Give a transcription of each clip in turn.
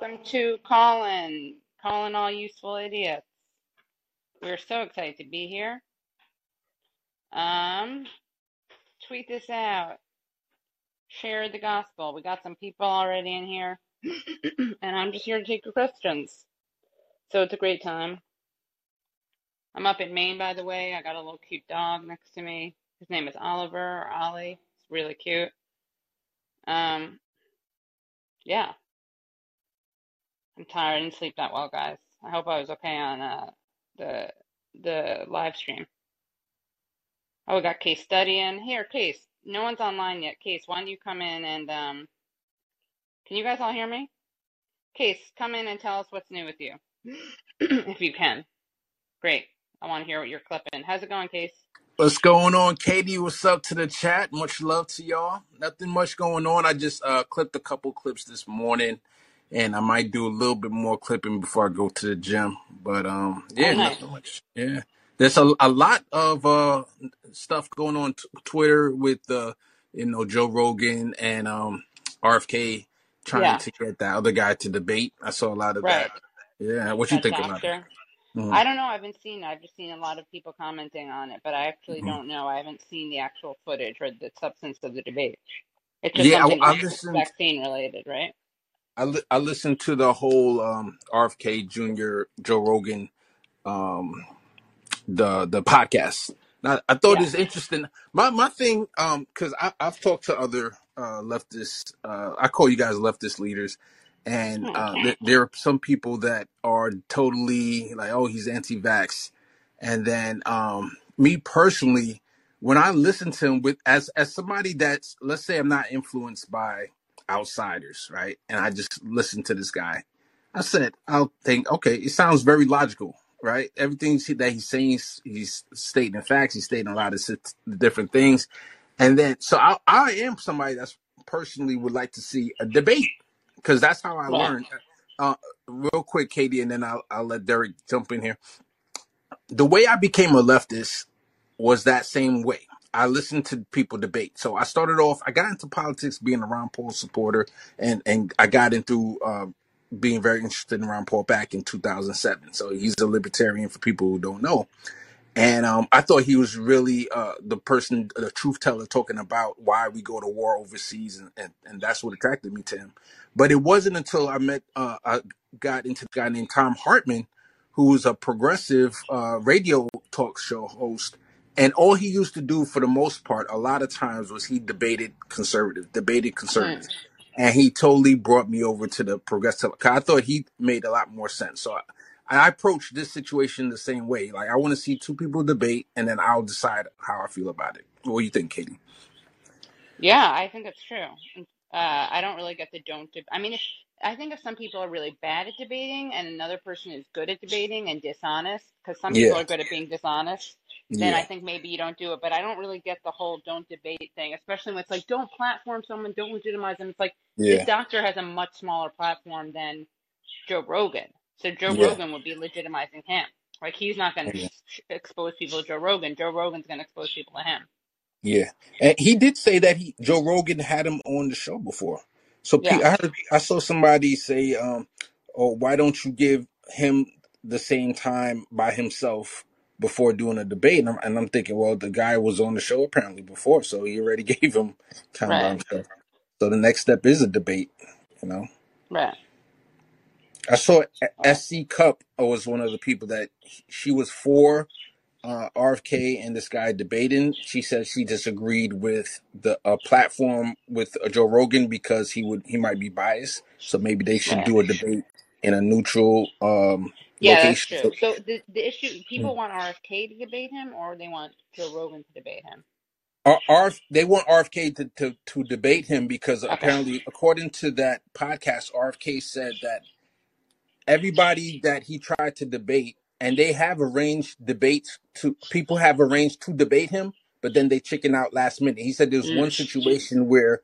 Welcome to Callin, calling all useful idiots. We're so excited to be here. Um, tweet this out. Share the gospel. We got some people already in here, and I'm just here to take your questions. So it's a great time. I'm up in Maine, by the way. I got a little cute dog next to me. His name is Oliver or Ollie. It's really cute. Um, yeah, I'm tired. I didn't sleep that well, guys. I hope I was okay on uh, the the live stream. Oh, we got Case studying. Here, Case. No one's online yet. Case, why don't you come in and um can you guys all hear me? Case, come in and tell us what's new with you. if you can. Great. I want to hear what you're clipping. How's it going, Case? What's going on, Katie? What's up to the chat? Much love to y'all. Nothing much going on. I just uh, clipped a couple clips this morning, and I might do a little bit more clipping before I go to the gym. But um, yeah, nice. nothing much. Yeah, there's a, a lot of uh, stuff going on t- Twitter with uh, you know Joe Rogan and um, RFK trying Yeah, to get that other guy to debate. I saw a lot of right. that. Yeah, what you That think about it? doctor. Mhm. I don't know. I haven't seen. I've just seen a lot of people commenting on it, but I actually Mhm. don't know. I haven't seen the actual footage or the substance of the debate. It's just Yeah, something I, I listened. vaccine related, right? I, li- I listened to the whole um, RFK Jr. Joe Rogan um, the the podcast. Now, I thought it Yeah. was interesting. My my thing, um, because I've talked to other uh, leftist, uh, I call you guys leftist leaders, and Hmm. uh, th- there are some people that are totally like, oh, he's anti-vax, and then um, me personally, when I listen to him with as as somebody that's let's say I'm not influenced by outsiders, right, and I just listened to this guy, I said I'll think, okay, it sounds very logical right? Everything that he's saying, he's, stating facts. He's stating a lot of different things, and then so I, I am somebody that's personally would like to see a debate because that's how I learned. Uh, real quick, Katie, and then I'll, I'll let Derek jump in here. The way I became a leftist was that same way. I listened to people debate. So I started off. I got into politics being a Ron Paul supporter, and and I got into uh, being very interested in Ron Paul back in 2007. So he's a libertarian for people who don't know and um, I thought he was really uh, the person, the truth teller, talking about why we go to war overseas, and, and, and that's what attracted me to him. But it wasn't until I met, uh, I got into a guy named Thom Hartmann, who was a progressive uh, radio talk show host, and all he used to do, for the most part, a lot of times, was he debated conservative, debated conservatives, and he totally brought me over to the progressive. 'cause I thought he made a lot more sense. So I, I approach this situation the same way. Like I want to see two people debate, and then I'll decide how I feel about it. What do you think, Katie? Yeah, I think it's true. Uh, I don't really get the don't. I mean, if, I think if some people are really bad at debating and another person is good at debating and dishonest, because some people Yeah, are good at being dishonest, then I think maybe you don't do it. But I don't really get the whole don't debate thing, especially when it's like don't platform someone, don't legitimize them. It's like this doctor has a much smaller platform than Joe Rogan, so Joe yeah, Rogan would be legitimizing him. Like he's not going to yeah. expose people to Joe Rogan. Joe Rogan's going to expose people to him. yeah. And he did say that he Joe Rogan had him on the show before. So Yeah, I heard I saw somebody say, um, "Oh, why don't you give him the same time by himself before doing a debate?" And I'm, and I'm thinking, well, the guy was on the show apparently before, so he already gave him time right. So the next step is a debate. You know. right, I saw. S.E. Cupp was one of the people that she was for uh, RFK and this guy debating. She said she disagreed with the uh, platform with uh, Joe Rogan because he would he might be biased. So maybe they should do a debate in a neutral um, Yeah, that's location. true. So the the issue, people want RFK to debate him, or they want Joe Rogan to debate him. R- RF, they want RFK to, to, to debate him because Okay. apparently, according to that podcast, RFK said that everybody that he tried to debate, and they have arranged debates to people have arranged to debate him, but then they chicken out last minute. He said there's one Mm. situation where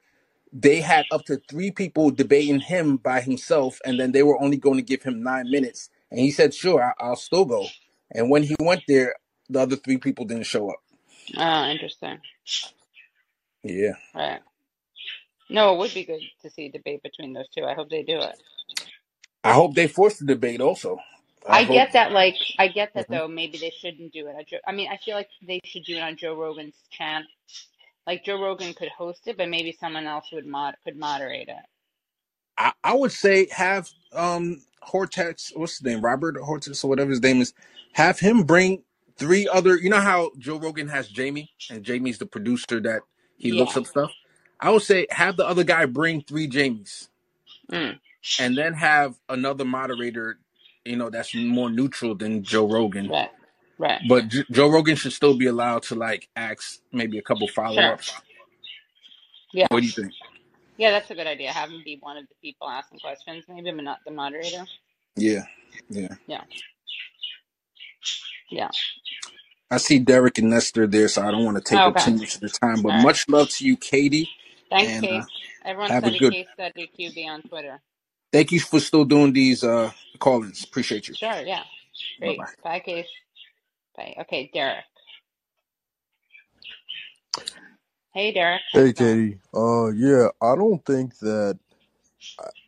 they had up to three people debating him by himself, and then they were only going to give him nine minutes. And he said, "Sure, I- I'll still go." And when he went there, the other three people didn't show up. Oh, interesting. Yeah. Right. No, it would be good to see a debate between those two. I hope they do it. I hope they force the debate. Also, I I get that, like, I get that Mhm. though. Maybe they shouldn't do it. I mean, I feel like they should do it on Joe Rogan's channel. Like Joe Rogan could host it, but maybe someone else would mod could moderate it. I, I would say have um Hotez, what's his name, Robert Hotez or whatever his name is, have him bring three other. You know how Joe Rogan has Jamie, and Jamie's the producer that he Yeah. looks up stuff. I would say have the other guy bring three Jamies, Mm, and then have another moderator. You know that's more neutral than Joe Rogan. right. Right. But J- Joe Rogan should still be allowed to like ask maybe a couple follow ups. Yeah. What do you think? Yeah, that's a good idea. Have him be one of the people asking questions, maybe, but not the moderator. Yeah, yeah. Yeah. Yeah. I see Derek and Nestor there, so I don't want to take up too much of the time. But right. much love to you, Katie. Thanks, And, uh, Case. Everyone have a study good- case study QB on Twitter. Thank you for still doing these uh call-ins. Appreciate you. Sure, yeah. Great. Bye-bye. Bye, Case. Okay, Derek. Hey, Derek. Hey? Katie, uh yeah, I don't think that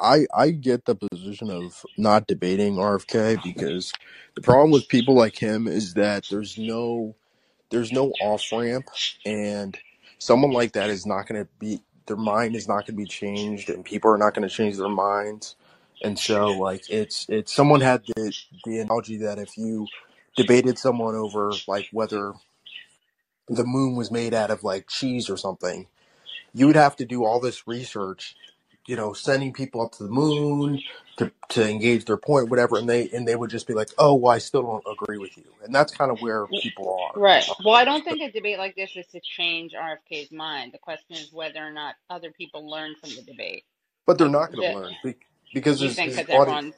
I I get the position of not debating RFK because the problem with people like him is that there's no there's no off ramp and someone like that is not going to be their mind is not going to be changed and people are not going to change their minds and so like it's it's someone had the the analogy that if you debated someone over like whether the moon was made out of like cheese or something you would have to do all this research, you know, sending people up to the moon to, to engage their point, whatever, and they and they would just be like, "Oh, well, I still don't agree with you," and that's kind of where people are. Right. Um, well, I don't think a debate like this is to change RFK's mind. The question is whether or not other people learn from the debate. But they're not going to learn be- because You his, think his audience, everyone's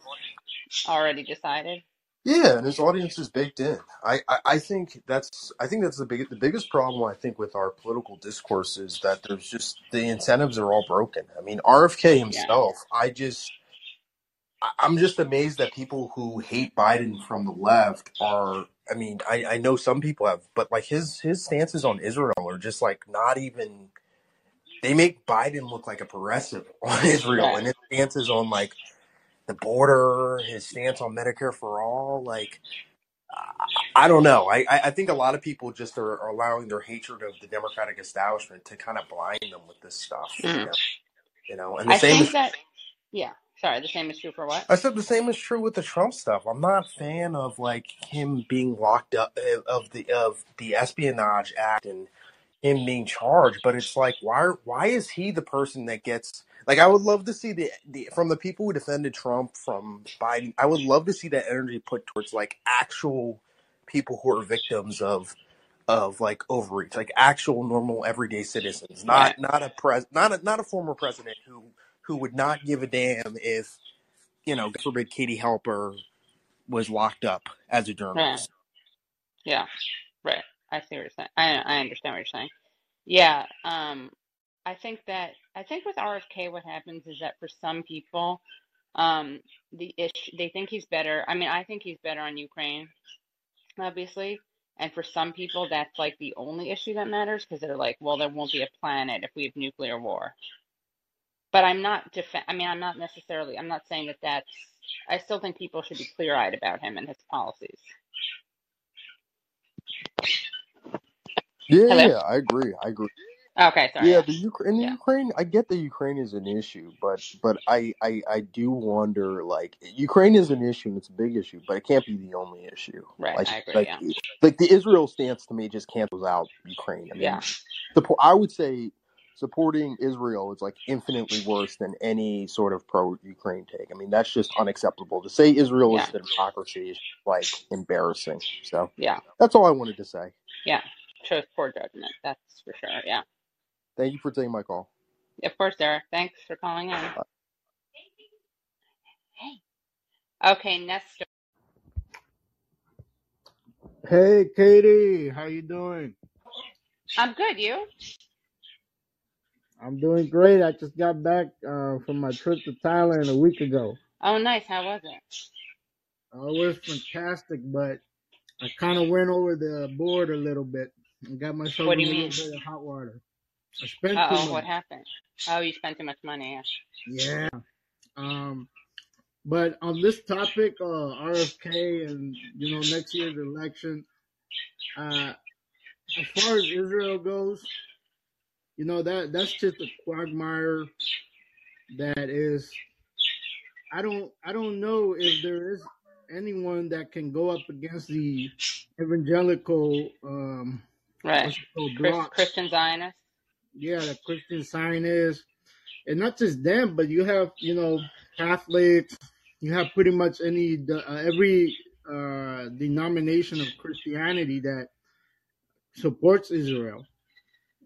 already decided? Yeah, and his audience is baked in. I, I, I think that's I think that's the big the biggest problem I think with our political discourse is that there's just the incentives are all broken. I mean, RFK himself, I just I- I'm just amazed that people who hate Biden from the left are. I mean, I, I know some people have, but like his his stances on Israel are just like not even. They make Biden look like a progressive on Israel, Right. and his stances on like the border, his stance on Medicare for all, like I- I don't know. I, I I think a lot of people just are, are allowing their hatred of the Democratic establishment to kind of blind them with this stuff. You Mm. know, you know? and the I same think is that, yeah. Sorry, the same is true for what? I said the same is true with the Trump stuff. I'm not a fan of like him being locked up eh, of the of the Espionage Act and him being charged, but it's like why why is he the person that gets like I would love to see the, the from the people who defended Trump from Biden. I would love to see that energy put towards like actual people who are victims of of like overreach, like actual normal everyday citizens, not not a pres not a not a former president who who would not give a damn if you know, God forbid Katie Halper was locked up as a journalist. Yeah. Right. I see what you're saying. I I understand what you're saying. Yeah. Um, I think that I think with RFK, what happens is that for some people, um, the issue they think he's better. I mean, I think he's better on Ukraine, obviously. And for some people, that's like the only issue that matters because they're like, well, there won't be a planet if we have nuclear war. But I'm not def- I mean, I'm not necessarily. I'm not saying that that's. I still think people should be clear-eyed about him and his policies. Yeah, Hello? yeah, I agree. I agree. Okay, sorry. Yeah, Yeah. the Ukraine, the Yeah. Ukraine. I get that Ukraine is an issue, but but I, I I do wonder. Like Ukraine is an issue, and it's a big issue, but it can't be the only issue. Right. Like I agree. like Yeah. like the Israel stance to me just cancels out Ukraine. I mean, Yeah. support. I would say supporting Israel is like infinitely worse than any sort of pro Ukraine take. I mean, that's just unacceptable. To say Israel Yeah. is a democracy is like embarrassing. So Yeah. that's all I wanted to say. Yeah. Shows poor judgment. That's for sure. Yeah. Thank you for taking my call. Of course, Derek. Thanks for calling in. Bye. Hey. Okay, Nestor. Hey, Katie, how you doing? I'm good. You? I'm doing great. I just got back uh, from my trip to Thailand a week ago. Oh, nice. How was it? Uh, it was fantastic, but I kind of went over the board a little bit and got myself What in do a you little mean? bit of hot water. I spent oh, what happened? Oh, you spent too much money. Yeah. Yeah. Um, But on this topic, uh, RFK and you know next year's election, uh, as far as Israel goes, you know that that's just a quagmire that is. I don't I don't know if there is anyone that can go up against the evangelical um Right. what's it called Chris, bloc. Christian Zionist. Yeah, the Christian Zionists, and not just them, but you have you know Catholics. You have pretty much any uh, every uh, denomination of Christianity that supports Israel,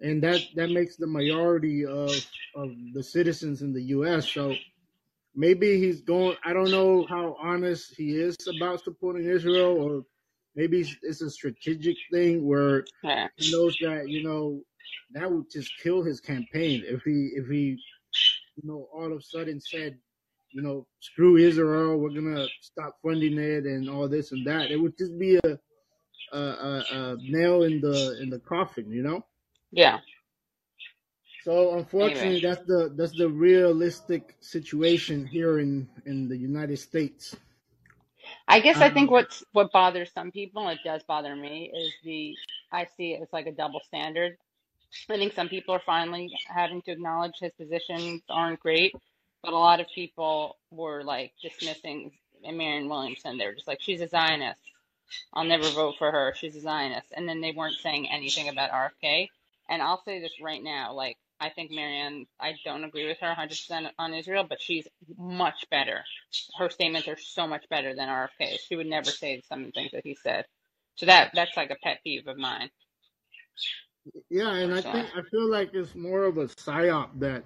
and that that makes the majority of of the citizens in the U.S. So maybe he's going. I don't know how honest he is about supporting Israel, or maybe it's a strategic thing where he knows that you know that would just kill his campaign if he if he you know all of a sudden said you know screw Israel, we're gonna stop funding it and all this and that. It would just be a a, a, a nail in the in the coffin, you know. Yeah. So unfortunately, Anyway. that's the that's the realistic situation here in in the United States. I guess I think Um, what's what bothers some people, and it does bother me, is the I see it as like a double standard. I think some people are finally having to acknowledge his positions aren't great, but a lot of people were like dismissing Marianne Williamson. They were just like, she's a Zionist. I'll never vote for her. She's a Zionist. And then they weren't saying anything about RFK. And I'll say this right now, like I think Marianne, I don't agree with her 100% on Israel, but she's much better. Her statements are so much better than RFK. She would never say some of the things that he said. So that that's like a pet peeve of mine, yeah, and I think I feel like it's more of a psyop that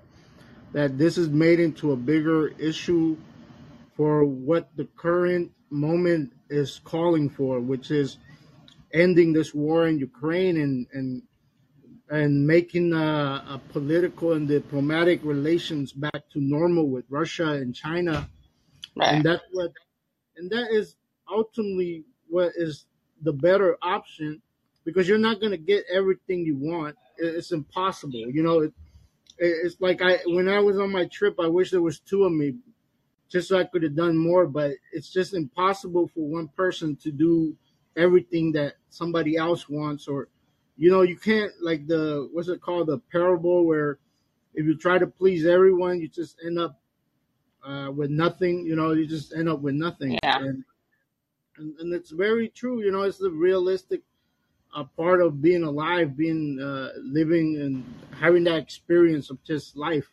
that this is made into a bigger issue for what the current moment is calling for, which is ending this war in Ukraine and and and making uh, a political and diplomatic relations back to normal with Russia and China, Right. and that's what and that is ultimately what is the better option because you're not going to get everything you want. It's impossible, you know. It, it's like I when I was on my trip, I wish there was two of me just so I could have done more. But it's just impossible for one person to do everything that somebody else wants, or you know, you can't like the what's it called the parable where if you try to please everyone, you just end up uh, with nothing. You know, you just end up with nothing, Yeah. and and, and it's very true. You know, it's the realistic uh, part of being alive, being uh, living and having that experience of just life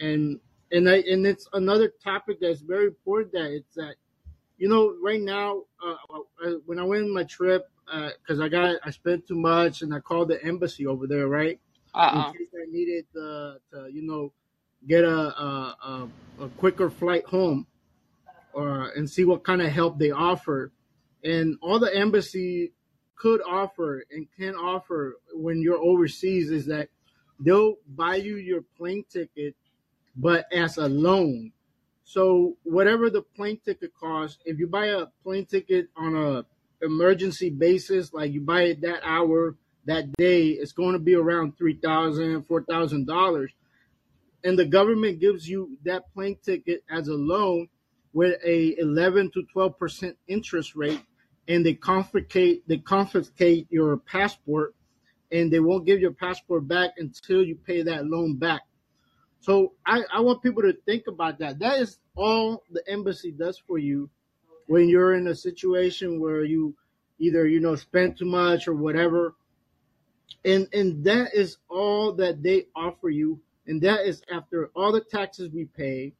and and I and it's another topic that's very important. That it's that you know right now uh, uh, when I went on my trip because I got I spent too much and I called the embassy over there right in Uh-oh. case I needed uh, to you know get a a, a, a quicker flight home or and see what kind of help they offer and all the embassy could offer and can offer when you're overseas is that they'll buy you your plane ticket but as a loan. So whatever the plane ticket costs, if you buy a plane ticket on a emergency basis, like you buy it that hour, that day, it's going to be around three thousand, four thousand dollars, and the government gives you that plane ticket as a loan with a eleven to twelve percent interest rate, and they confiscate they confiscate your passport, and they won't give your passport back until you pay that loan back. So I, I want people to think about that. That is all the embassy does for you when you're in a situation where you either you know spend too much or whatever. And and that is all that they offer you. And that is after all the taxes we pay,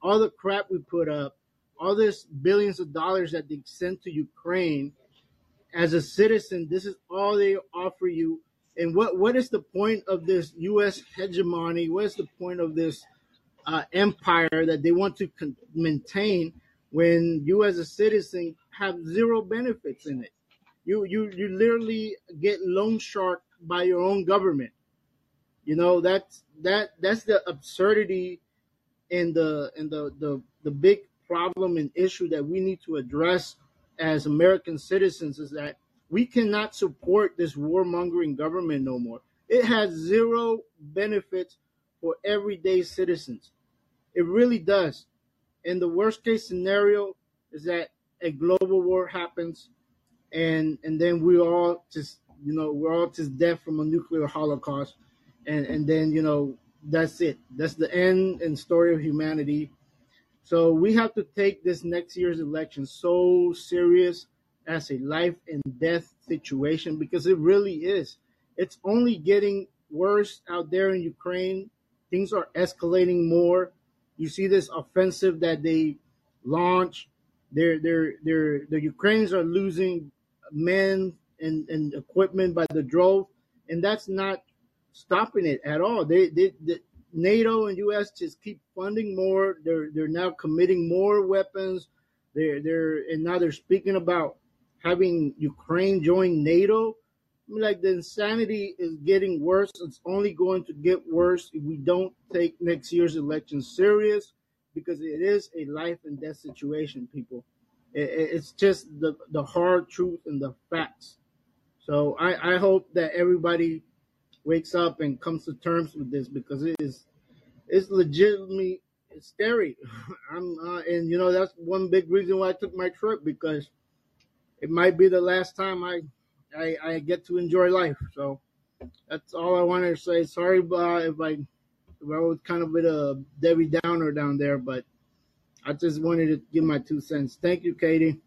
all the crap we put up, all this billions of dollars that they send to Ukraine. As a citizen, this is all they offer you. And what, what is the point of this U.S. hegemony? What is the point of this uh, empire that they want to con- maintain when you as a citizen have zero benefits in it. You you you literally get loan shark by your own government. You know that's that that's the absurdity and the and the the the big problem and issue that we need to address as American citizens is that we cannot support this warmongering government no more. It has zero benefits for everyday citizens. It really does. And the worst case scenario is that a global war happens, and and then we all just you know we're all just dead from a nuclear holocaust, and and then you know that's it. That's the end and story of humanity. So we have to take this next year's election so serious as a life and death situation because it really is. It's only getting worse out there in Ukraine. Things are escalating more. You see this offensive that they launch. They're, they're, they're, the Ukrainians are losing men and, and equipment by the drove, and that's not stopping it at all. They, they, they NATO and U.S. just keep funding more. They're they're now committing more weapons. They're they're and now they're speaking about having Ukraine join NATO. I mean, like the insanity is getting worse. It's only going to get worse if we don't take next year's election serious, because it is a life and death situation, people. It, it's just the the hard truth and the facts. So I, I hope that everybody wakes up and comes to terms with this because it is it's legitimately scary. I'm uh, and you know that's one big reason why I took my trip because it might be the last time I I, I get to enjoy life. So that's all I wanted to say. Sorry uh, if I if I was kind of a Debbie Downer down there, but I just wanted to give my two cents. Thank you, Katie.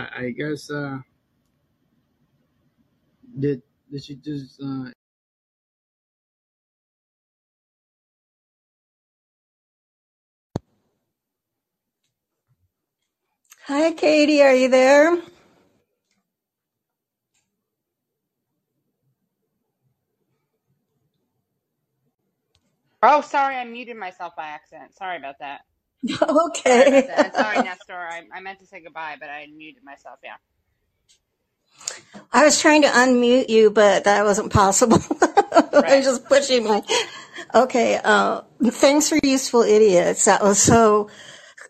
I, I guess uh, did did she just uh, Hi, Katie. Are you there? Oh, sorry, I muted myself by accident. Sorry about that. Sorry Okay. And sorry, Nestor. I, I meant to say goodbye, but I muted myself. Yeah. I was trying to unmute you, but that wasn't possible. I was Right. just pushing my. Okay. Uh, thanks for useful idiots. That was so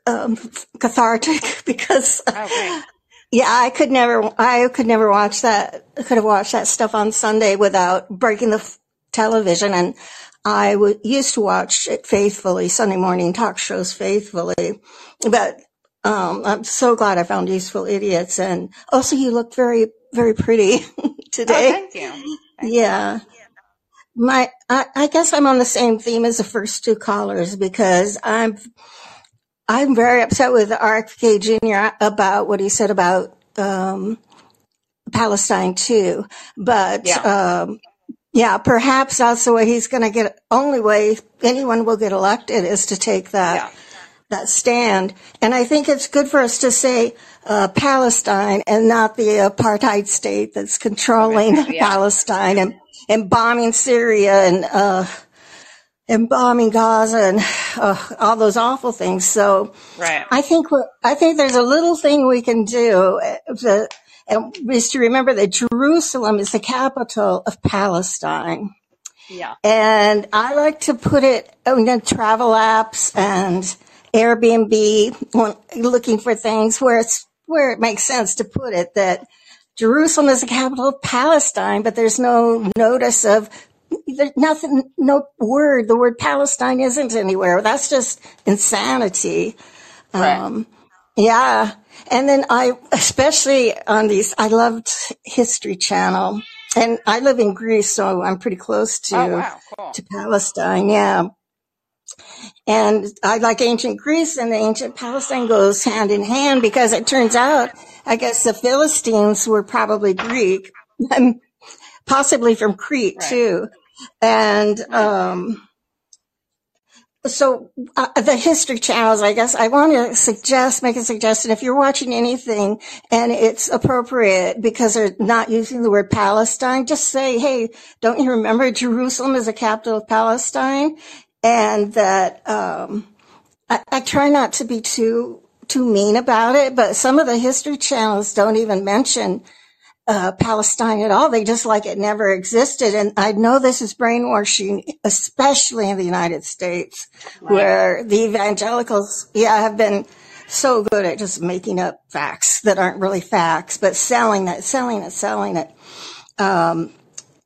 um, cathartic because Oh, great. yeah, I could never, I could never watch that. I could have watched that stuff on Sunday without breaking the f- television. And I w- used to watch it faithfully, Sunday morning talk shows faithfully, but um, I'm so glad I found useful idiots. And also, you look very, very pretty Oh, today. thank you. Thank you. Yeah. My, I, I guess I'm on the same theme as the first two callers because I'm, I'm very upset with RFK Jr. about what he said about, um, Palestine too. But, Yeah. Yeah, perhaps that's the way he's going to get, only way anyone will get elected is to take that Yeah. that stand. And I think it's good for us to say uh, Palestine and not the apartheid state that's controlling Yeah. Palestine and, and bombing Syria and uh, and bombing Gaza and uh, all those awful things. So Right. I think we're, I think there's a little thing we can do. uh, To, and is to remember that Jerusalem is the capital of Palestine. Yeah. And I like to put it in the travel apps and Airbnb when looking for things where it's where it makes sense to put it that Jerusalem is the capital of Palestine, but there's no notice of there's nothing, no word. The word Palestine isn't anywhere. That's just insanity. Right. Um, yeah. And then I, especially on these, I loved History Channel and I live in Greece, so I'm pretty close Oh, to, wow. Cool. to Palestine. Yeah. And I like ancient Greece and the ancient Palestine goes hand in hand because it turns out, I guess the Philistines were probably Greek and possibly from Crete Right. too. And, um, so uh, the history channels, I guess I want to suggest, make a suggestion. If you're watching anything and it's appropriate because they're not using the word Palestine, just say, "Hey, don't you remember Jerusalem is the capital of Palestine?" And that um, I, I try not to be too too mean about it, but some of the history channels don't even mention uh, Palestine at all. They just like it never existed. And I know this is brainwashing, especially in the United States, Right. where the evangelicals, yeah, have been so good at just making up facts that aren't really facts, but selling it, selling it, selling it. Um,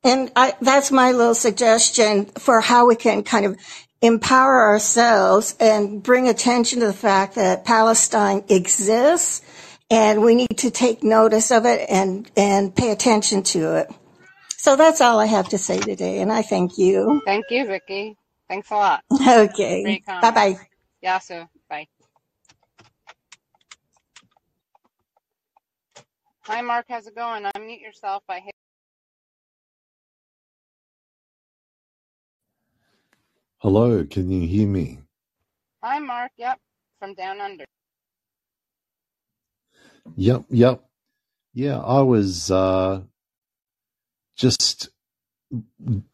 And I, that's my little suggestion for how we can kind of empower ourselves and bring attention to the fact that Palestine exists and we need to take notice of it and, and pay attention to it. So that's all I have to say today. And I thank you. Thank you, Vicky. Thanks a lot. Okay. Great Bye comment. bye. Yasu, bye. Hi, Mark. How's it going? Unmute yourself by hit. Hello, can you hear me? Hi, Mark. Yep, from down under. Yep, yep. Yeah, I was uh, just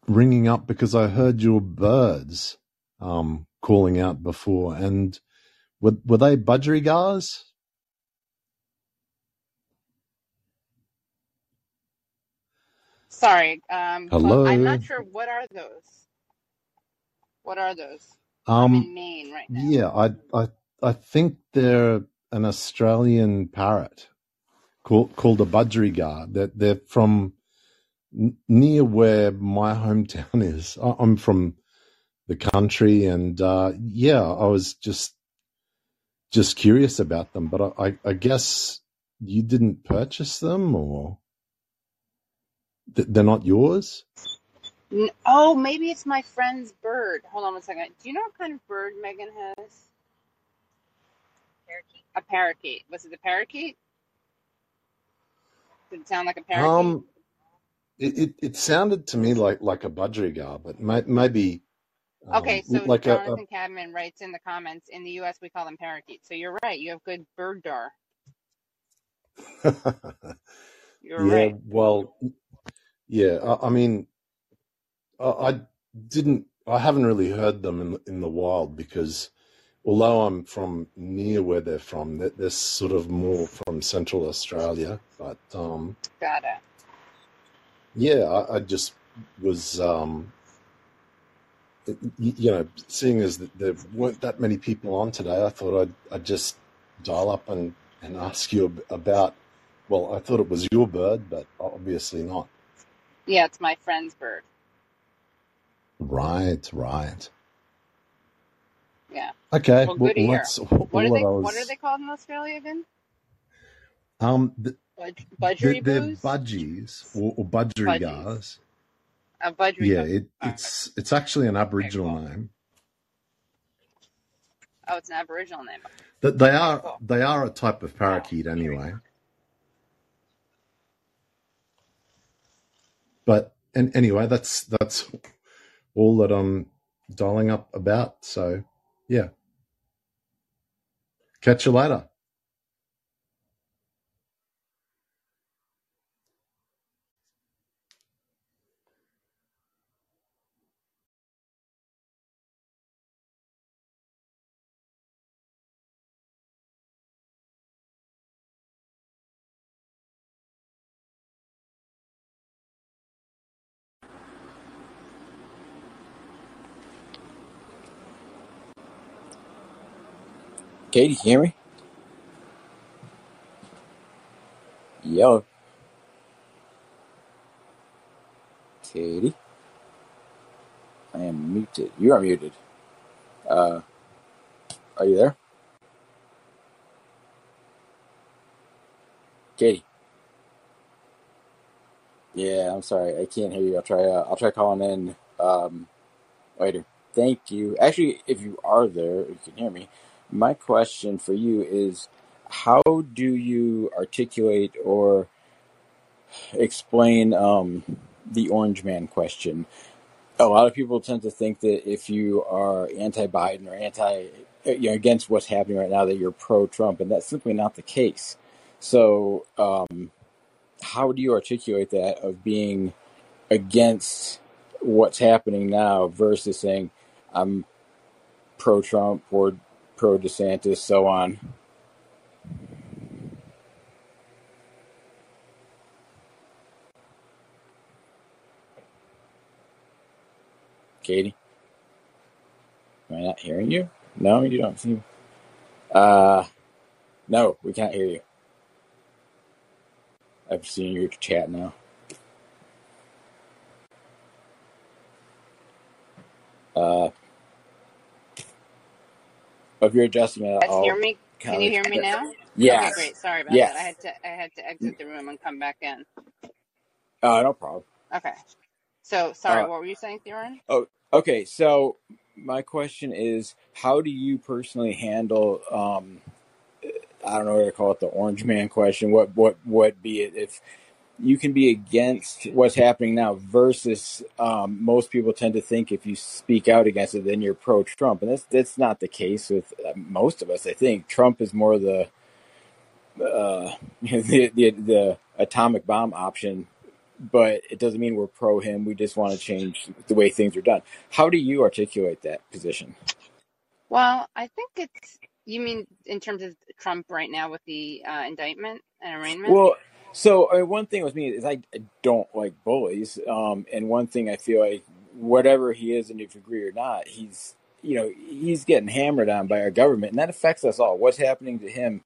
ringing up because I heard your birds um, calling out before, and were, were they budgerigars? Sorry. Um, well, I'm not sure. What are those? What are those? I'm Um, in Maine right now. yeah, I, I, I think they're an Australian parrot called called a budgerigar. That they're, they're from n- near where my hometown is. I- I'm from the country, and uh, yeah, I was just just curious about them. But I, I, I guess you didn't purchase them, or th- they're not yours. Oh, maybe it's my friend's bird. Hold on one second. Do you know what kind of bird Megan has? A parakeet. Was it a parakeet? Did it sound like a parakeet? Um, it, it, it sounded to me like like a budgerigar, but may, maybe Okay, um, so like a, Jonathan Cadman writes in the comments, in the US we call them parakeets. So you're right. You have good bird dar. You're yeah. right. Well, yeah. I, I mean, I, I didn't. I haven't really heard them in in the wild because although I'm from near where they're from, they're, sort of more from Central Australia. But um, Got it. yeah, I, I just was, um, you know, seeing as that there weren't that many people on today, I thought I'd, I'd just dial up and, and ask you about. Well, I thought it was your bird, but obviously not. Yeah, it's my friend's bird. Right, right. Yeah. Okay, Well, well, good to hear. that's all What are they I what are they called in Australia again? Um, th- Budge, they're, budgery they're budgies or, or budgerigars. A budgery Yeah, it, it's it's actually an Okay, Aboriginal cool. name. Oh, it's an Aboriginal name. That they are cool. they are a type of parakeet anyway. But and anyway, that's that's all that I'm dialing up about. So yeah, catch you later. Katie, you hear me? Yo, Katie, I am muted. You are muted. Uh, are you there, Katie? Yeah, I'm sorry, I can't hear you. I'll try. Uh, I'll try calling in um, later. Thank you. Actually, if you are there, you can hear me, my question for you is, how do you articulate or explain um, the Orange Man question? a lot of people tend to think that if you are anti-Biden or anti, you know, against what's happening right now, that you're pro-Trump, and that's simply not the case. So, um, how do you articulate that of being against what's happening now versus saying I'm pro-Trump or pro DeSantis, so on. Katie? Am I not hearing you? No, you don't seem. Uh, no, we can't hear you. I've seen your chat now. Uh, if you're adjusting it, Guys, hear I'll me? Can you hear me now? Okay, Yes. great. Sorry about that. I Yes. had to I had to exit the room and come back in. Uh, no problem. Okay. So sorry, Uh, what were you saying, Theron? oh, okay. So my question is, how do you personally handle? Um, I don't know what to call it, the orange man question. What what what be it if you can be against what's happening now versus um, most people tend to think if you speak out against it, then you're pro Trump, and that's that's not the case with uh, most of us. I think Trump is more the uh, the, the the atomic bomb option, but it doesn't mean we're pro him. We just want to change the way things are done. How do you articulate that position? Well, I think it's you mean in terms of Trump right now with the uh, indictment and arraignment? Well, so I mean, one thing with me is I I don't like bullies, um, and one thing I feel like whatever he is, and if you agree or not, he's you know he's getting hammered on by our government, and that affects us all. What's happening to him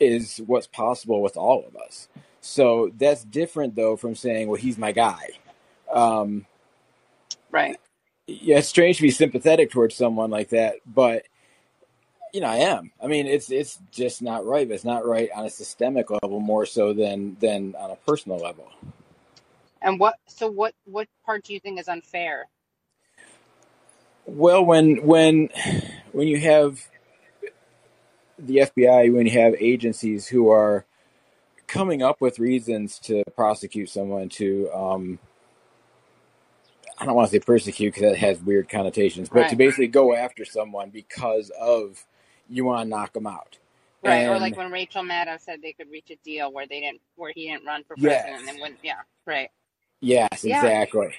is what's possible with all of us. So that's different though from saying, well, he's my guy. Um, Right. yeah, it's strange to be sympathetic towards someone like that, but you know, I am. I mean, it's it's just not right. It's not right on a systemic level more so than than on a personal level. And what so what what part do you think is unfair? Well, when when when you have the FBI, when you have agencies who are coming up with reasons to prosecute someone to um, I don't want to say persecute because that has weird connotations, but to basically go after someone because of you want to knock them out. Right. Or like when Rachel Maddow said they could reach a deal where they didn't where he didn't run for president yes, and when yeah, right. yes, Yeah. exactly.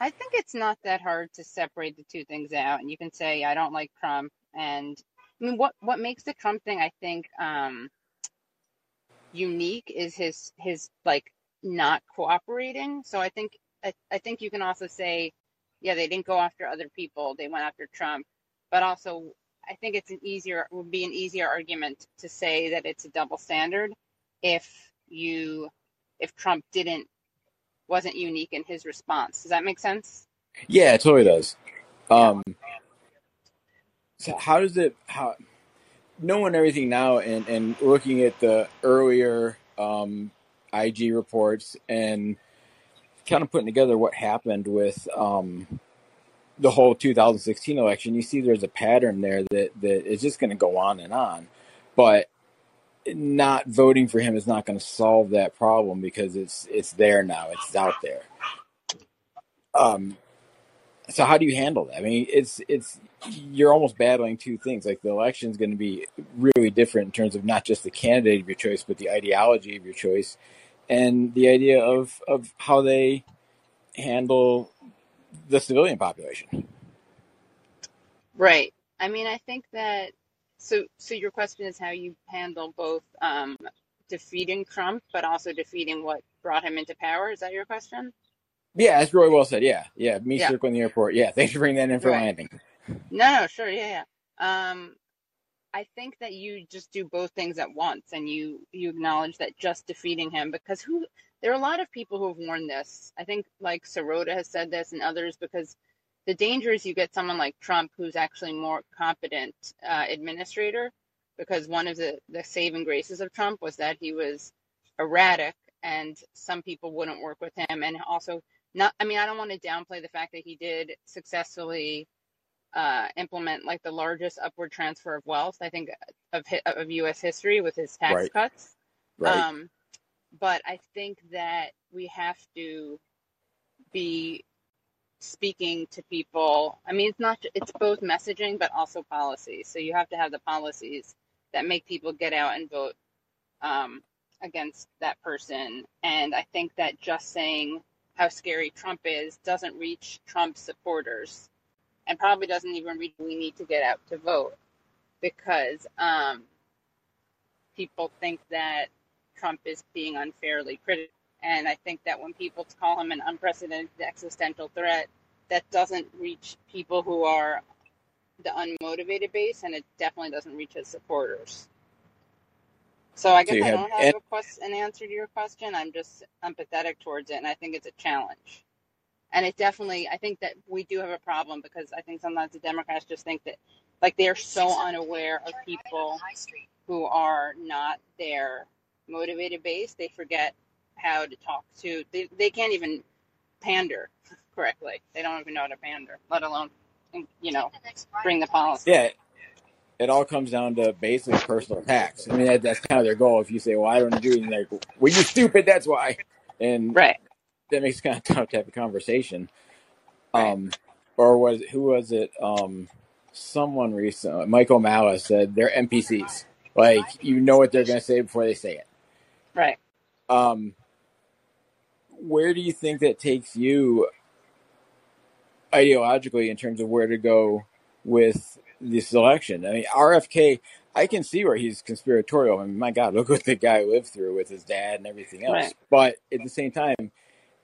I think it's not that hard to separate the two things out and you can say I don't like Trump and I mean what what makes the Trump thing I think um unique is his his like not cooperating. So I think I, I think you can also say, yeah, they didn't go after other people, they went after Trump. But also I think it's an easier would be an easier argument to say that it's a double standard if you if Trump didn't wasn't unique in his response. Does that make sense? Yeah, it totally does. Um, so how does it how knowing everything now and and looking at the earlier um, IG reports and kind of putting together what happened with um, the whole 2016 election, you see there's a pattern there that that is just going to go on and on. But not voting for him is not going to solve that problem because it's it's there now. It's out there. Um, so how do you handle that? I mean, it's it's you're almost battling two things. Like the election is going to be really different in terms of not just the candidate of your choice, but the ideology of your choice, and the idea of of how they handle the civilian population. Right. I mean, I think that so so your question is how you handle both um defeating Trump but also defeating what brought him into power. Is that your question? Yeah, that's really well said. Yeah, yeah. Me Yeah. circling the airport. Yeah, thanks for bringing that in for Right. landing. No, no, sure, yeah, yeah. Um, I think that you just do both things at once, and you you acknowledge that just defeating him because who there are a lot of people who have warned this. I think like Sirota has said this and others because the danger is you get someone like Trump who's actually more competent uh, administrator because one of the the saving graces of Trump was that he was erratic and some people wouldn't work with him and also not I mean I don't want to downplay the fact that he did successfully uh, implement like the largest upward transfer of wealth, I think, of of U.S. history with his tax Right, cuts. right. Um, but I think that we have to be speaking to people. I mean, it's not. It's both messaging, but also policy. So you have to have the policies that make people get out and vote um, against that person. And I think that just saying how scary Trump is doesn't reach Trump supporters and probably doesn't even reach we need to get out to vote because um, people think that Trump is being unfairly critical. And I think that when people call him an unprecedented existential threat, that doesn't reach people who are the unmotivated base, and it definitely doesn't reach his supporters. So I guess you I don't have and a quest- an answer to your question. I'm just empathetic towards it, and I think it's a challenge. And it definitely, I think that we do have a problem because I think sometimes the Democrats just think that, like, they're so unaware of people who are not their motivated base, they forget how to talk to, they, they can't even pander correctly. They don't even know how to pander, let alone, you know, bring the policy. Yeah, it all comes down to basically personal attacks. I mean, that, that's kind of their goal. If you say, "Well, I don't do," anything, like, "Well, you stupid," that's why, and Right, that makes it kind of tough to have a conversation. right, Um, or was who was it? Um, someone recently, Michael Mala said they're NPCs. Like you know what they're going to say before they say it. Right. Um, where do you think that takes you ideologically in terms of where to go with this election? I mean, RFK, I can see where he's conspiratorial. I mean, my God, look what the guy lived through with his dad and everything else. Right. But at the same time,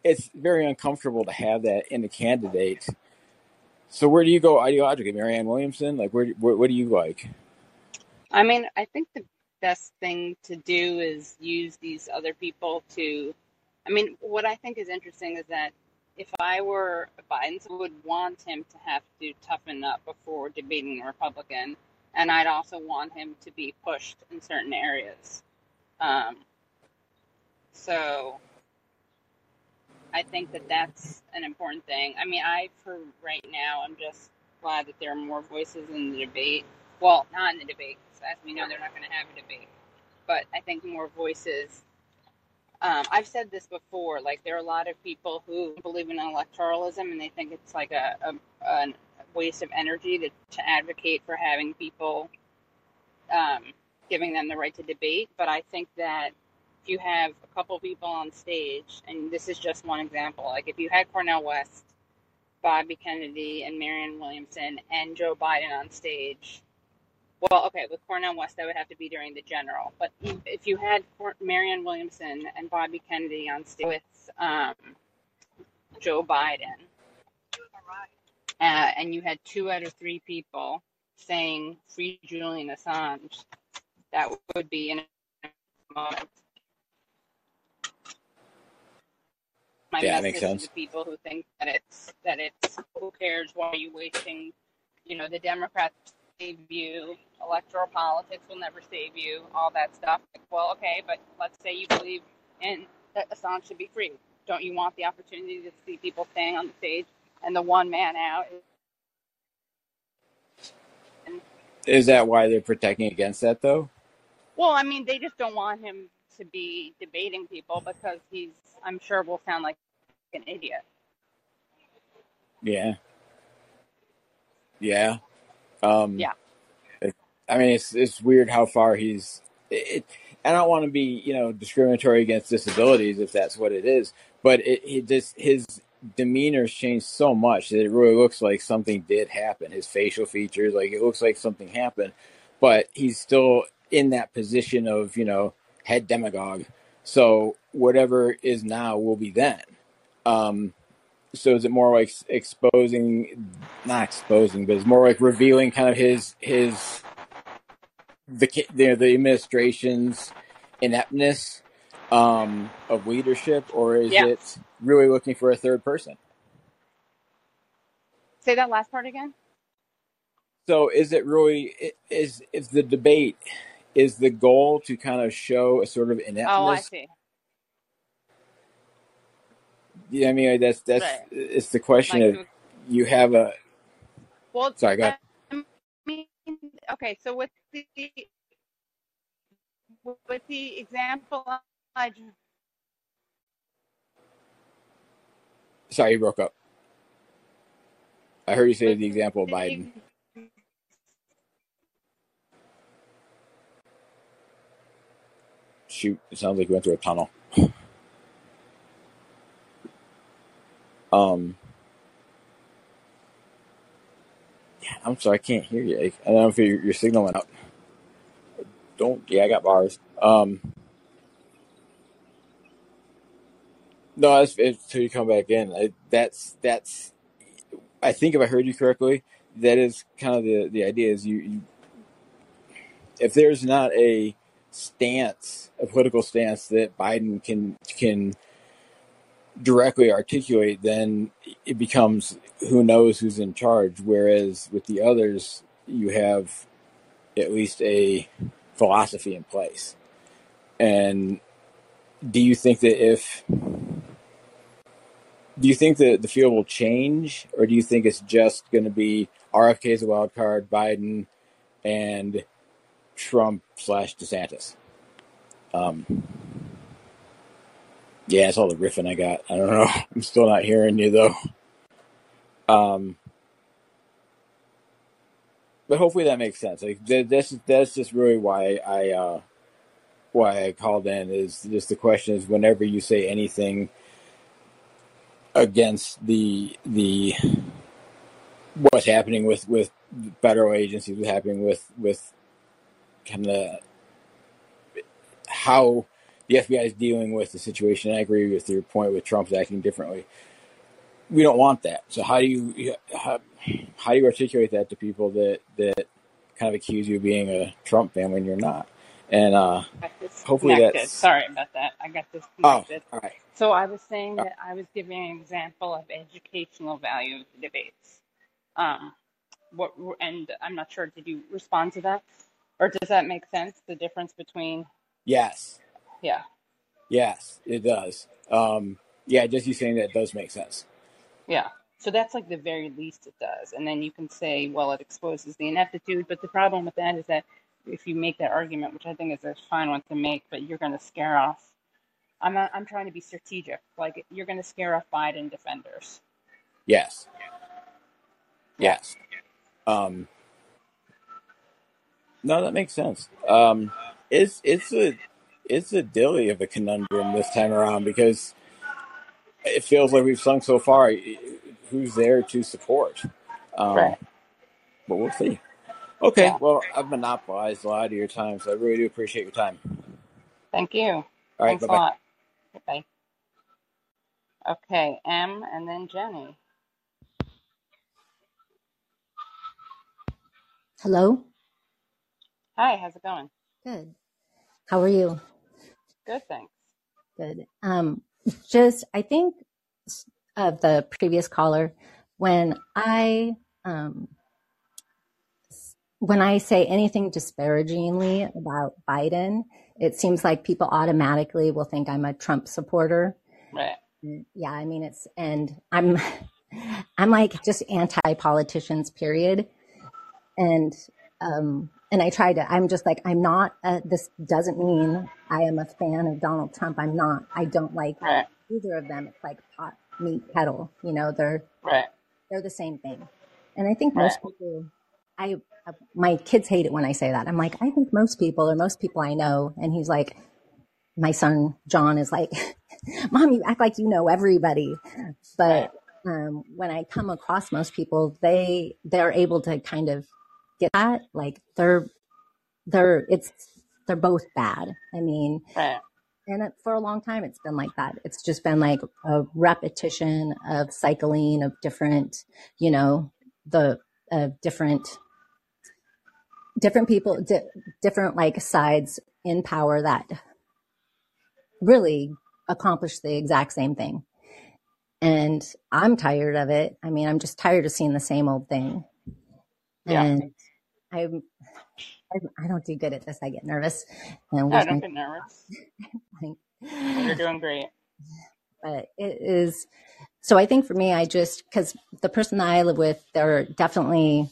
it's very uncomfortable to have that in a candidate. So where do you go ideologically, Marianne Williamson? Like, where, where what do you like? I mean, I think the best thing to do is use these other people to. I mean, what I think is interesting is that if I were Biden, would want him to have to toughen up before debating a Republican, and I'd also want him to be pushed in certain areas. Um, so I think that that's an important thing. I mean, I, for right now, I'm just glad that there are more voices in the debate. Well, not in the debate, 'cause as we know, they're not going to have a debate. But I think more voices. Um, I've said this before. Like, there are a lot of people who believe in electoralism, and they think it's like a, a, a waste of energy to, to advocate for having people um, giving them the right to debate. But I think that if you have a couple people on stage, and this is just one example, like if you had Cornel West, Bobby Kennedy, and Marianne Williamson, and Joe Biden on stage. Well, okay, with Cornel West, that would have to be during the general. But if you had Marianne Williamson and Bobby Kennedy on stage with um, Joe Biden, uh, and you had two out of three people saying "Free Julian Assange," that would be in a moment. My Yeah, that makes message to sense. the people who think that it's that it's who cares? Why are you wasting? You know, the Democrats save you. Electoral politics will never save you. All that stuff. Like, well, okay, but let's say you believe in that Assange should be free. Don't you want the opportunity to see people staying on the stage and the one man out? Is that why they're protecting against that, though? well, I mean, they just don't want him to be debating people because he's, I'm sure, will sound like an idiot. Yeah, yeah. Um, Yeah. it, I mean, it's it's weird how far he's. It, I don't want to be, you know, discriminatory against disabilities if that's what it is, but it, he just his demeanor's changed so much that it really looks like something did happen. His facial features, like it looks like something happened, but he's still in that position of, you know, head demagogue. So whatever is now will be then. Um, so is it more like exposing, not exposing, but it's more like revealing kind of his his the ki- the, the administration's ineptness um, of leadership, or is Yeah. it really looking for a third person? Say that last part again. So is it really is is the debate is the goal to kind of show a sort of Oh, I ineptness? see. Yeah, I mean that's that's Right. it's the question Like, of you have a well, sorry, go ahead. I mean, okay. So with the with the example I just Sorry, you broke up. I heard you say the example of Biden. Shoot, it sounds like we went through a tunnel. Um, I'm sorry, I can't hear you. I don't know if your, your signal went out. Don't. Yeah, I got bars. Um, no, it's, it's till you come back in. I, that's that's. I think if I heard you correctly, that is kind of the the idea. Is you, you if there's not a stance, a political stance that Biden can can directly articulate, then it becomes who knows who's in charge. Whereas with the others, you have at least a philosophy in place. And do you think that if do you think that the field will change, or do you think it's just going to be RFK as a wild card, Biden, and Trump slash DeSantis? Um, yeah, that's all the riffing I got. I don't know. I'm still not hearing you though. Um, but hopefully that makes sense. Like that, that's that's just really why I uh, why I called in is just the question is whenever you say anything against the the what's happening with with federal agencies, what's happening with with kind of how the FBI is dealing with the situation. I agree with your point with Trump's acting differently. We don't want that. So how do you how, how do you articulate that to people that that kind of accuse you of being a Trump fan when you're not? And uh, hopefully that's Sorry about that. I got this. oh all right. So I was saying Uh, that I was giving an example of educational value of the debates. Um, what and I'm not sure. Did you respond to that, or does that make sense? The difference between Yes, yeah, yes, it does. Um, yeah, just you saying that does make sense. yeah. So that's like the very least it does, and then you can say, well, it exposes the ineptitude. But the problem with that is that if you make that argument, which I think is a fine one to make, but you're going to scare off. I'm not, I'm trying to be strategic. Like you're going to scare off Biden defenders. Yes, yes. Um, no, that makes sense. Um, it's it's a it's a dilly of a conundrum this time around because it feels like we've sung so far. Who's there to support? Um, Right. but we'll see. Okay, Yeah. well, I've monopolized a lot of your time, so I really do appreciate your time. Thank you. All right, Thanks bye a lot. Bye. Okay, M and then Jenny. Hello? Hi, how's it going? Good. How are you? Good, thanks. Good. Um, just, I think of the previous caller, when I, um, when I say anything disparagingly about Biden, it seems like people automatically will think I'm a Trump supporter. Right. Yeah, I mean, it's, and I'm, I'm like just anti politicians, period. And, um, and I tried to, I'm just like, I'm not, uh, this doesn't mean I am a fan of Donald Trump. I'm not, I don't like Right. either of them. It's like pot, meat, kettle, you know, they're, Right. they're the same thing. And I think Right. most people, I, my kids hate it when I say that. I'm like, I think most people or most people I know. And he's like, my son, John is like, mom, you act like you know everybody. But, um, when I come across most people, they, they're able to kind of get that. Like they're, they're, it's, they're both bad. I mean, Right. and it, for a long time, it's been like that. It's just been like a repetition of cycling of different, you know, the uh, different different people, di- different like sides in power that really accomplish the exact same thing. And I'm tired of it. I mean, I'm just tired of seeing the same old thing. Yeah. And I'm, I, I don't do good at this. I get nervous and No, don't my get nervous. You're doing great. but it is so i think for me i just because the person that i live with they're definitely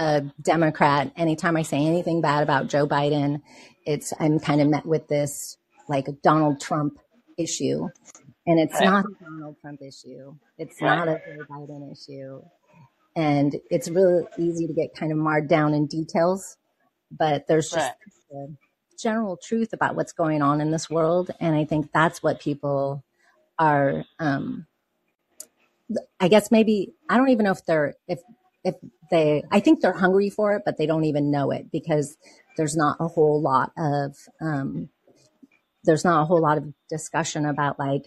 a democrat anytime i say anything bad about joe biden it's i'm kind of met with this like a donald trump issue and it's Right. not a donald trump issue it's Right. not a joe biden issue and it's really easy to get kind of marred down in details but there's just Right. general truth about what's going on in this world and i think that's what people are um i guess maybe i don't even know if they're if if they i think they're hungry for it but they don't even know it because there's not a whole lot of um there's not a whole lot of discussion about like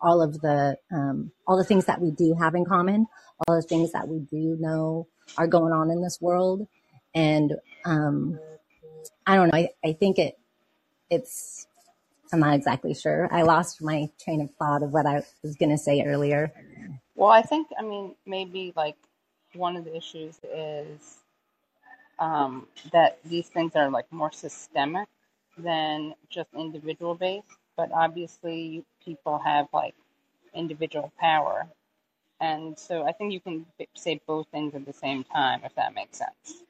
all of the um all the things that we do have in common all the things that we do know are going on in this world and um i don't know i, I think it it's I'm not exactly sure. I lost my train of thought of what I was going to say earlier. Well, I think, I mean, maybe like one of the issues is um, that these things are like more systemic than just individual based. But obviously, people have like individual power. And so I think you can say both things at the same time, if that makes sense.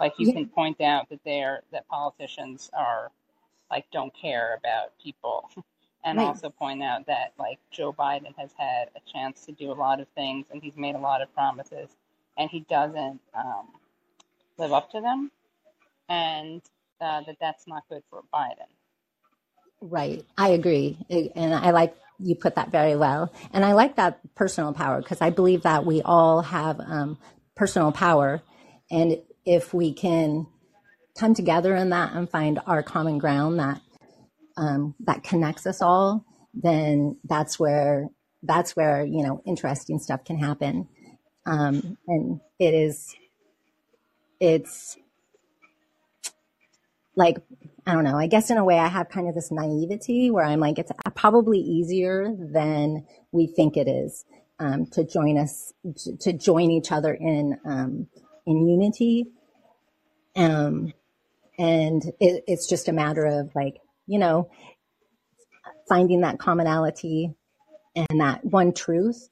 Like you Yeah, can point out that they're that politicians are like don't care about people, and right. also point out that like Joe Biden has had a chance to do a lot of things, and he's made a lot of promises, and he doesn't um, live up to them, and uh, that that's not good for Biden. Right. I agree. And I like you put that very well. And I like that personal power because I believe that we all have um, personal power. And if we can come together in that and find our common ground that um, that connects us all, then that's where that's where you know interesting stuff can happen. Um, and it is it's like I don't know. I guess in a way, I have kind of this naivety where I'm like, it's probably easier than we think it is um, to join us, to, join each other in um, in unity. Um, and it, it's just a matter of like, you know, finding that commonality and that one truth,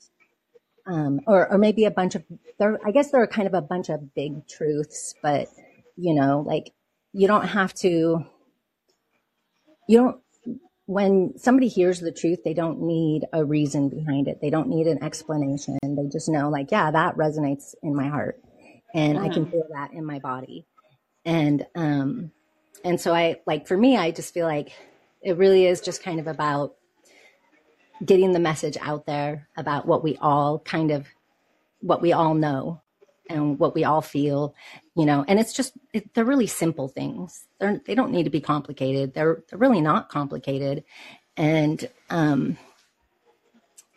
um, or or maybe a bunch of there. I guess there are kind of a bunch of big truths, but you know, like you don't have to you don't when somebody hears the truth they don't need a reason behind it. They don't need an explanation. They just know like yeah that resonates in my heart. And i can feel that in my body. And um and so i like for me i just feel like it really is just kind of about getting the message out there about what we all kind of what we all know and what we all feel, you know, and it's just, it, they're really simple things. They're, they don't need to be complicated. They're, they're really not complicated. And, um,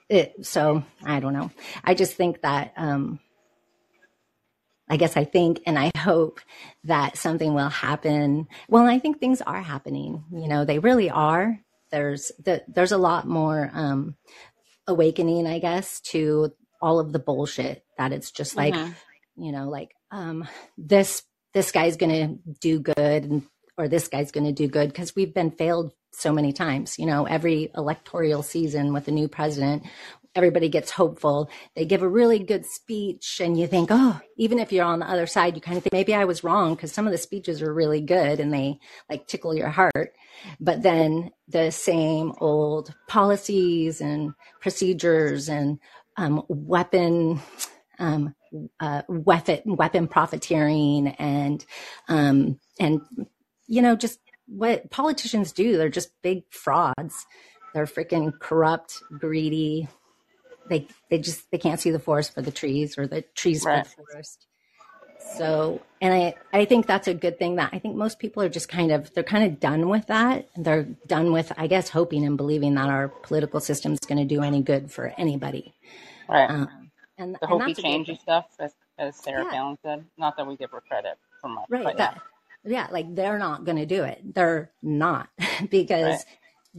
it, so I don't know. I just think that, um, I guess I think and I hope that something will happen. Well, I think things are happening. You know, they really are. There's the, there's a lot more um, awakening, I guess, to all of the bullshit that it's just like hmm you know like um this this guy's gonna do good and or this guy's gonna do good because we've been failed so many times you know every electoral season with a new president everybody gets hopeful they give a really good speech and you think oh even if you're on the other side you kind of think maybe i was wrong because some of the speeches are really good and they like tickle your heart. But then the same old policies and procedures and um, weapon um, uh, weapon weapon profiteering and um, and you know just what politicians do. They're just big frauds. They're freaking corrupt, greedy. They they just they can't see the forest for the trees or the trees for the forest. So, and I, I think that's a good thing that I think most people are just kind of, they're kind of done with that. They're done with, I guess, hoping and believing that our political system is going to do any good for anybody. Right. Um, and, The and hokey that's a good changey stuff, as, as Sarah Yeah. Palin said. Not that we give her credit for much, Right. but yeah. Yeah. Like they're not going to do it. They're not because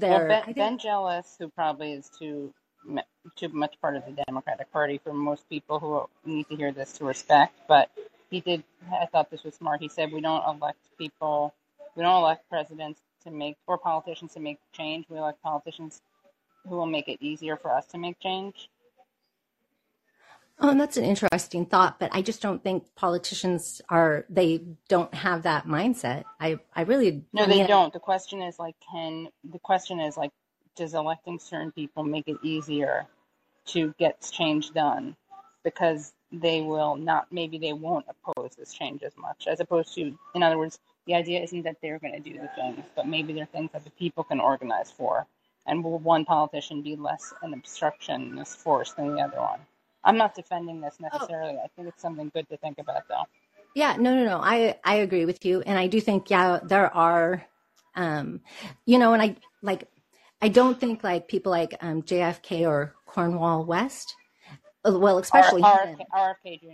Well, they're, Ben, I think, Ben Jealous, who probably is too too much part of the Democratic Party for most people who need to hear this to respect, but he did. I thought this was smart. He said we don't elect people, we don't elect presidents to make or politicians to make change. We elect politicians who will make it easier for us to make change. Oh, and that's an interesting thought, but I just don't think politicians are, they don't have that mindset. I, I really, No, I they mean, don't. The question is like, can the question is like, does electing certain people make it easier to get change done? Because they will not, maybe they won't oppose this change as much, as opposed to, in other words, the idea isn't that they're going to do the things, but maybe they're things that the people can organize for. And will one politician be less an obstructionist force than the other one? I'm not defending this oh, necessarily. I think it's something good to think about, though. yeah, no, no, no. I, I agree with you. And I do think, yeah, there are, um, you know, and I like, I don't think like people like um, JFK or Cornwall West, uh, well, especially RFK, him. RFK Jr.,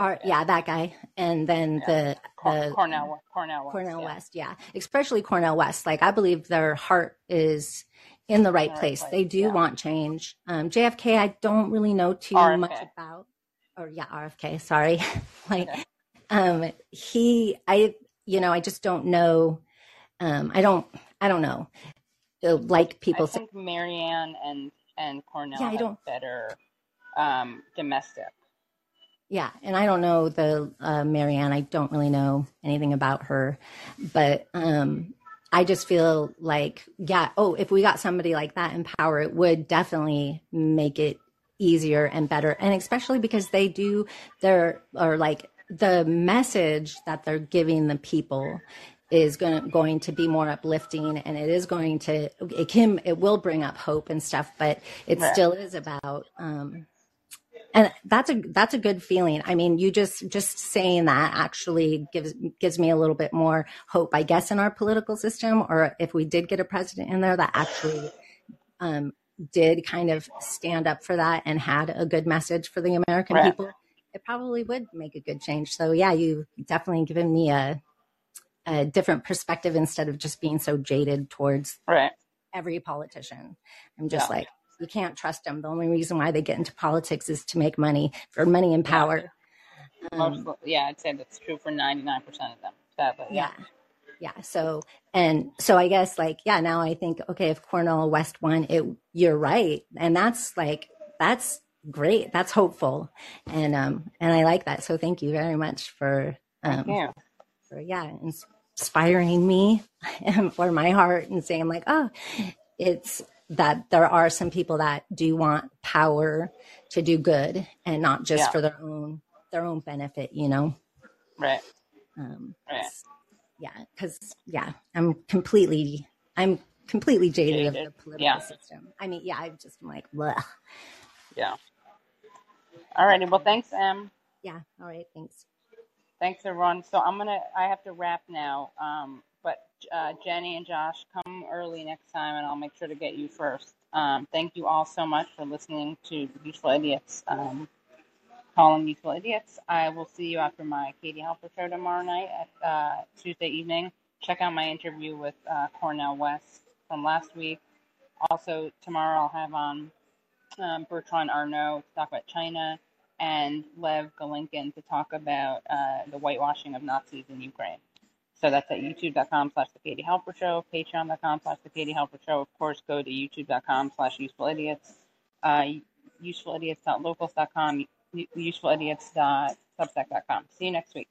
JFK. yeah, that guy, and then Yeah. the Cor- the Cornel, Cornel, West, Cornel yeah. West, yeah, especially Cornel West. Like I believe their heart is in the right In place. place, They do yeah. want change. Um, JFK, I don't really know too RFK. much about. Or yeah, RFK. Sorry, like Okay. um, he, I, you know, I just don't know. Um, I don't, I don't know. Uh, Like people I say, think Marianne and and Cornel Yeah, I don't- better um, domestic. Yeah, and I don't know the uh, Marianne. I don't really know anything about her, but um, I just feel like, yeah. Oh, if we got somebody like that in power, it would definitely make it easier and better, and especially because they do their or like the message that they're giving the people is going to, going to be more uplifting and it is going to it can it will bring up hope and stuff but it Right. still is about um and that's a that's a good feeling i mean you just just saying that actually gives gives me a little bit more hope i guess in our political system or if we did get a president in there that actually um, did kind of stand up for that and had a good message for the american Right. people it probably would make a good change so yeah you definitely given me a a different perspective instead of just being so jaded towards Right. every politician. I'm just Yeah. like, you can't trust them. The only reason why they get into politics is to make money for money and power. Um, yeah, I'd say that's true for 99% of them, sadly. yeah. Yeah. So, and so I guess like, yeah, now I think, okay, if Cornel West won, it, you're right. And that's like, that's great. That's hopeful. And, um, and I like that. So thank you very much for, um, you. for yeah inspiring me and for my heart and saying like oh it's that there are some people that do want power to do good and not just Yeah. for their own their own benefit you know Right. um Right. yeah because yeah i'm completely i'm completely jaded, Jaded. of the political Yeah. system i mean yeah i'm just like bleh. Yeah. Alrighty. Well, thanks, Em. yeah all right thanks Thanks, everyone. So I'm gonna. I have to wrap now. Um, uh, Jenny and Josh, come early next time, and I'll make sure to get you first. Um, thank you all so much for listening to Useful Idiots. Um, Callin Useful Idiots. I will see you after my Katie Halper show tomorrow night at uh, Tuesday evening. Check out my interview with uh, Cornel West from last week. Also, tomorrow I'll have on um, Bertrand Arnault to talk about China and Lev Golinkin to talk about uh, the whitewashing of Nazis in Ukraine. So that's at youtube.com slash the Katie Halper Show, patreon.com slash the Katie Halper Show. Of course, go to youtube.com slash useful idiots, uh, usefulidiots.locals.com, usefulidiots.substack.com. See you next week.